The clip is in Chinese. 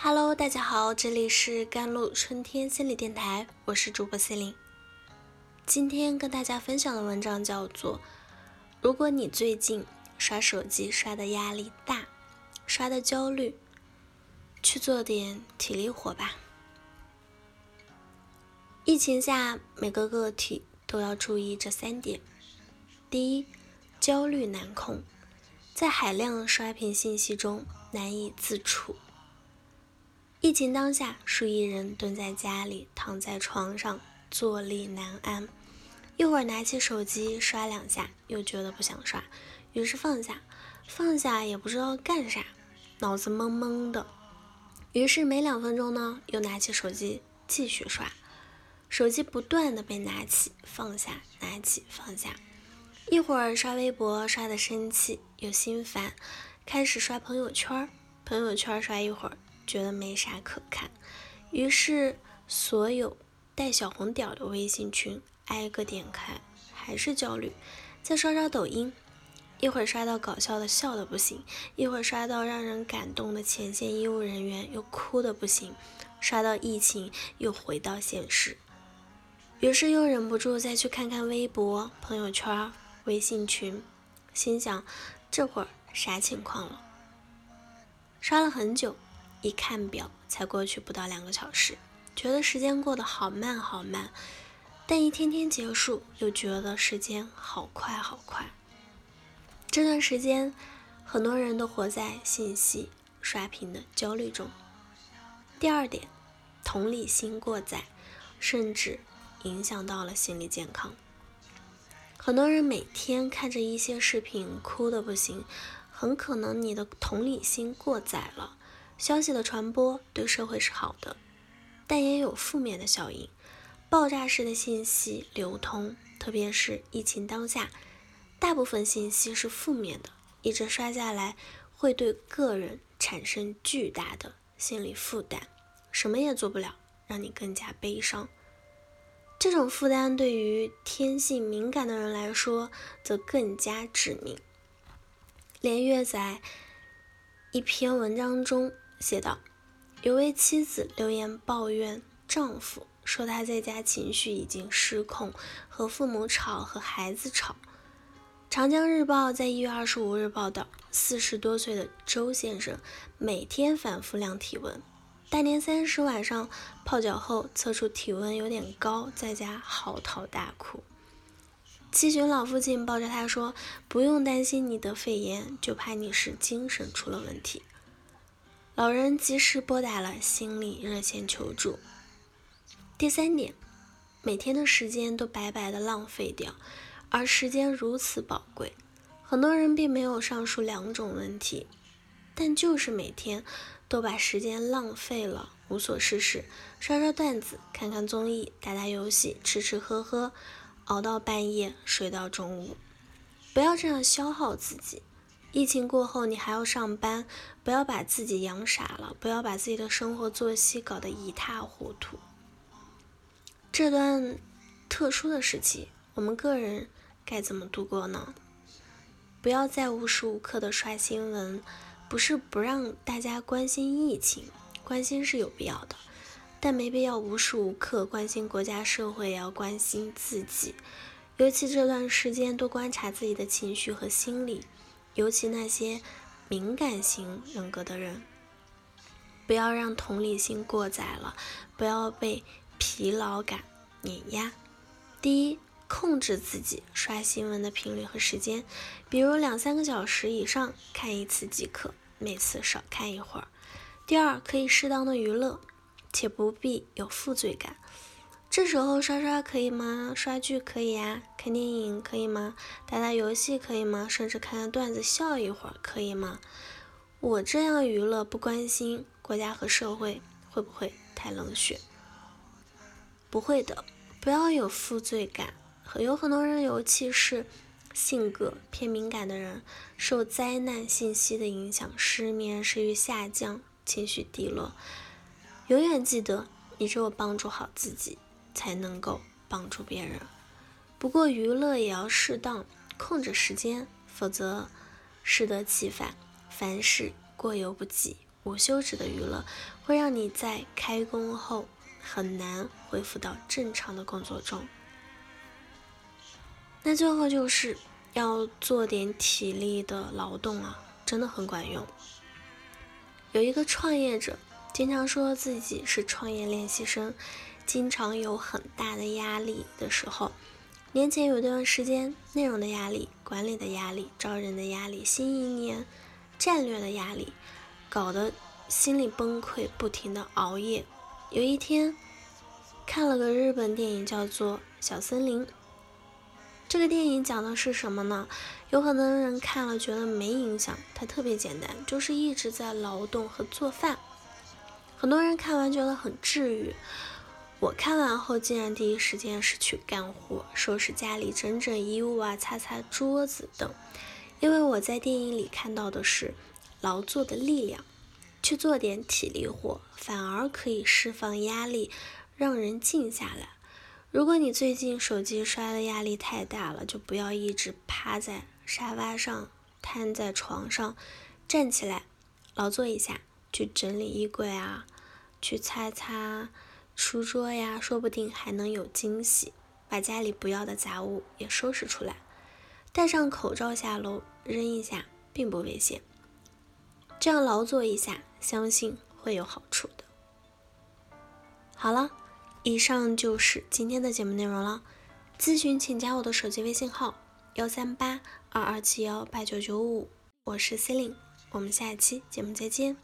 Hello，大家好，这里是甘露春天心理电台，我是主播心灵。今天跟大家分享的文章叫做：如果你最近刷手机刷的压力大，刷的焦虑，去做点体力活吧。疫情下，每个个体都要注意这三点：第一，焦虑难控，在海量刷屏信息中难以自处。疫情当下，数亿人蹲在家里，躺在床上，坐立难安。一会儿拿起手机刷两下，又觉得不想刷，于是放下，放下也不知道干啥，脑子懵懵的。于是没两分钟呢，又拿起手机继续刷。手机不断的被拿起放下，拿起放下，一会儿刷微博刷的生气又心烦，开始刷朋友圈，朋友圈刷一会儿觉得没啥可看，于是所有带小红点的微信群挨个点开，还是焦虑。再刷刷抖音，一会儿刷到搞笑的笑的不行，一会儿刷到让人感动的前线医务人员又哭的不行，刷到疫情又回到现实。于是又忍不住再去看看微博、朋友圈、微信群，心想这会儿啥情况了？刷了很久，一看表才过去不到两个小时，觉得时间过得好慢好慢。但一天天结束，又觉得时间好快好快。这段时间，很多人都活在信息刷屏的焦虑中。第二点，同理心过载，甚至。影响到了心理健康。很多人每天看着一些视频，哭的不行，很可能你的同理心过载了。消息的传播对社会是好的，但也有负面的效应。爆炸式的信息流通，特别是疫情当下，大部分信息是负面的，一直刷下来会对个人产生巨大的心理负担，什么也做不了，让你更加悲伤。这种负担对于天性敏感的人来说，则更加致命。连月在一篇文章中写道：“有位妻子留言抱怨丈夫，说他在家情绪已经失控，和父母吵，和孩子吵。”长江日报在一月二十五日报道，四十多岁的周先生每天反复量体温。大年三十晚上泡脚后测出体温有点高，在家嚎啕大哭。七旬老父亲抱着他说：“不用担心你得肺炎，就怕你是精神出了问题。”老人及时拨打了心理热线求助。第三点，每天的时间都白白的浪费掉，而时间如此宝贵，很多人并没有上述两种问题，但就是每天。都把时间浪费了，无所事事，刷刷段子，看看综艺，打打游戏，吃吃喝喝，熬到半夜，睡到中午。不要这样消耗自己。疫情过后，你还要上班，不要把自己养傻了，不要把自己的生活作息搞得一塌糊涂。这段特殊的时期，我们个人该怎么度过呢？不要再无时无刻的刷新闻。不是不让大家关心疫情，关心是有必要的，但没必要无时无刻关心国家社会，也要关心自己。尤其这段时间，多观察自己的情绪和心理，尤其那些敏感型人格的人，不要让同理心过载了，不要被疲劳感碾压。第一。控制自己刷新闻的频率和时间，比如两三个小时以上看一次即可，每次少看一会儿。第二，可以适当的娱乐，且不必有负罪感。这时候刷刷可以吗？刷剧可以呀，看电影可以吗？打打游戏可以吗？甚至看看段子笑一会儿可以吗？我这样娱乐不关心国家和社会，会不会太冷血？不会的，不要有负罪感。有很多人，尤其是性格偏敏感的人，受灾难信息的影响，失眠、食欲下降、情绪低落。永远记得，你只有帮助好自己，才能够帮助别人。不过，娱乐也要适当，控制时间，否则适得其反。凡事过犹不及，无休止的娱乐，会让你在开工后很难恢复到正常的工作中。那最后就是要做点体力的劳动啊，真的很管用。有一个创业者经常说自己是创业练习生，经常有很大的压力的时候。年前有段时间，内容的压力、管理的压力、招人的压力、新一年战略的压力，搞得心里崩溃，不停的熬夜。有一天看了个日本电影，叫做《小森林》。这个电影讲的是什么呢？有很多人看了觉得没影响，它特别简单，就是一直在劳动和做饭。很多人看完觉得很治愈。我看完后，竟然第一时间是去干活，收拾家里、整整衣物啊、擦擦桌子等。因为我在电影里看到的是劳作的力量，去做点体力活，反而可以释放压力，让人静下来。如果你最近手机摔的压力太大了，就不要一直趴在沙发上、瘫在床上，站起来劳作一下，去整理衣柜啊，去擦擦。书桌呀，说不定还能有惊喜。把家里不要的杂物也收拾出来，戴上口罩下楼扔一下，并不危险。这样劳作一下，相信会有好处的。好了，以上就是今天的节目内容了。咨询请加我的手机微信号：幺三八二二七幺八九九五，我是 C e l i n e 我们下期节目再见。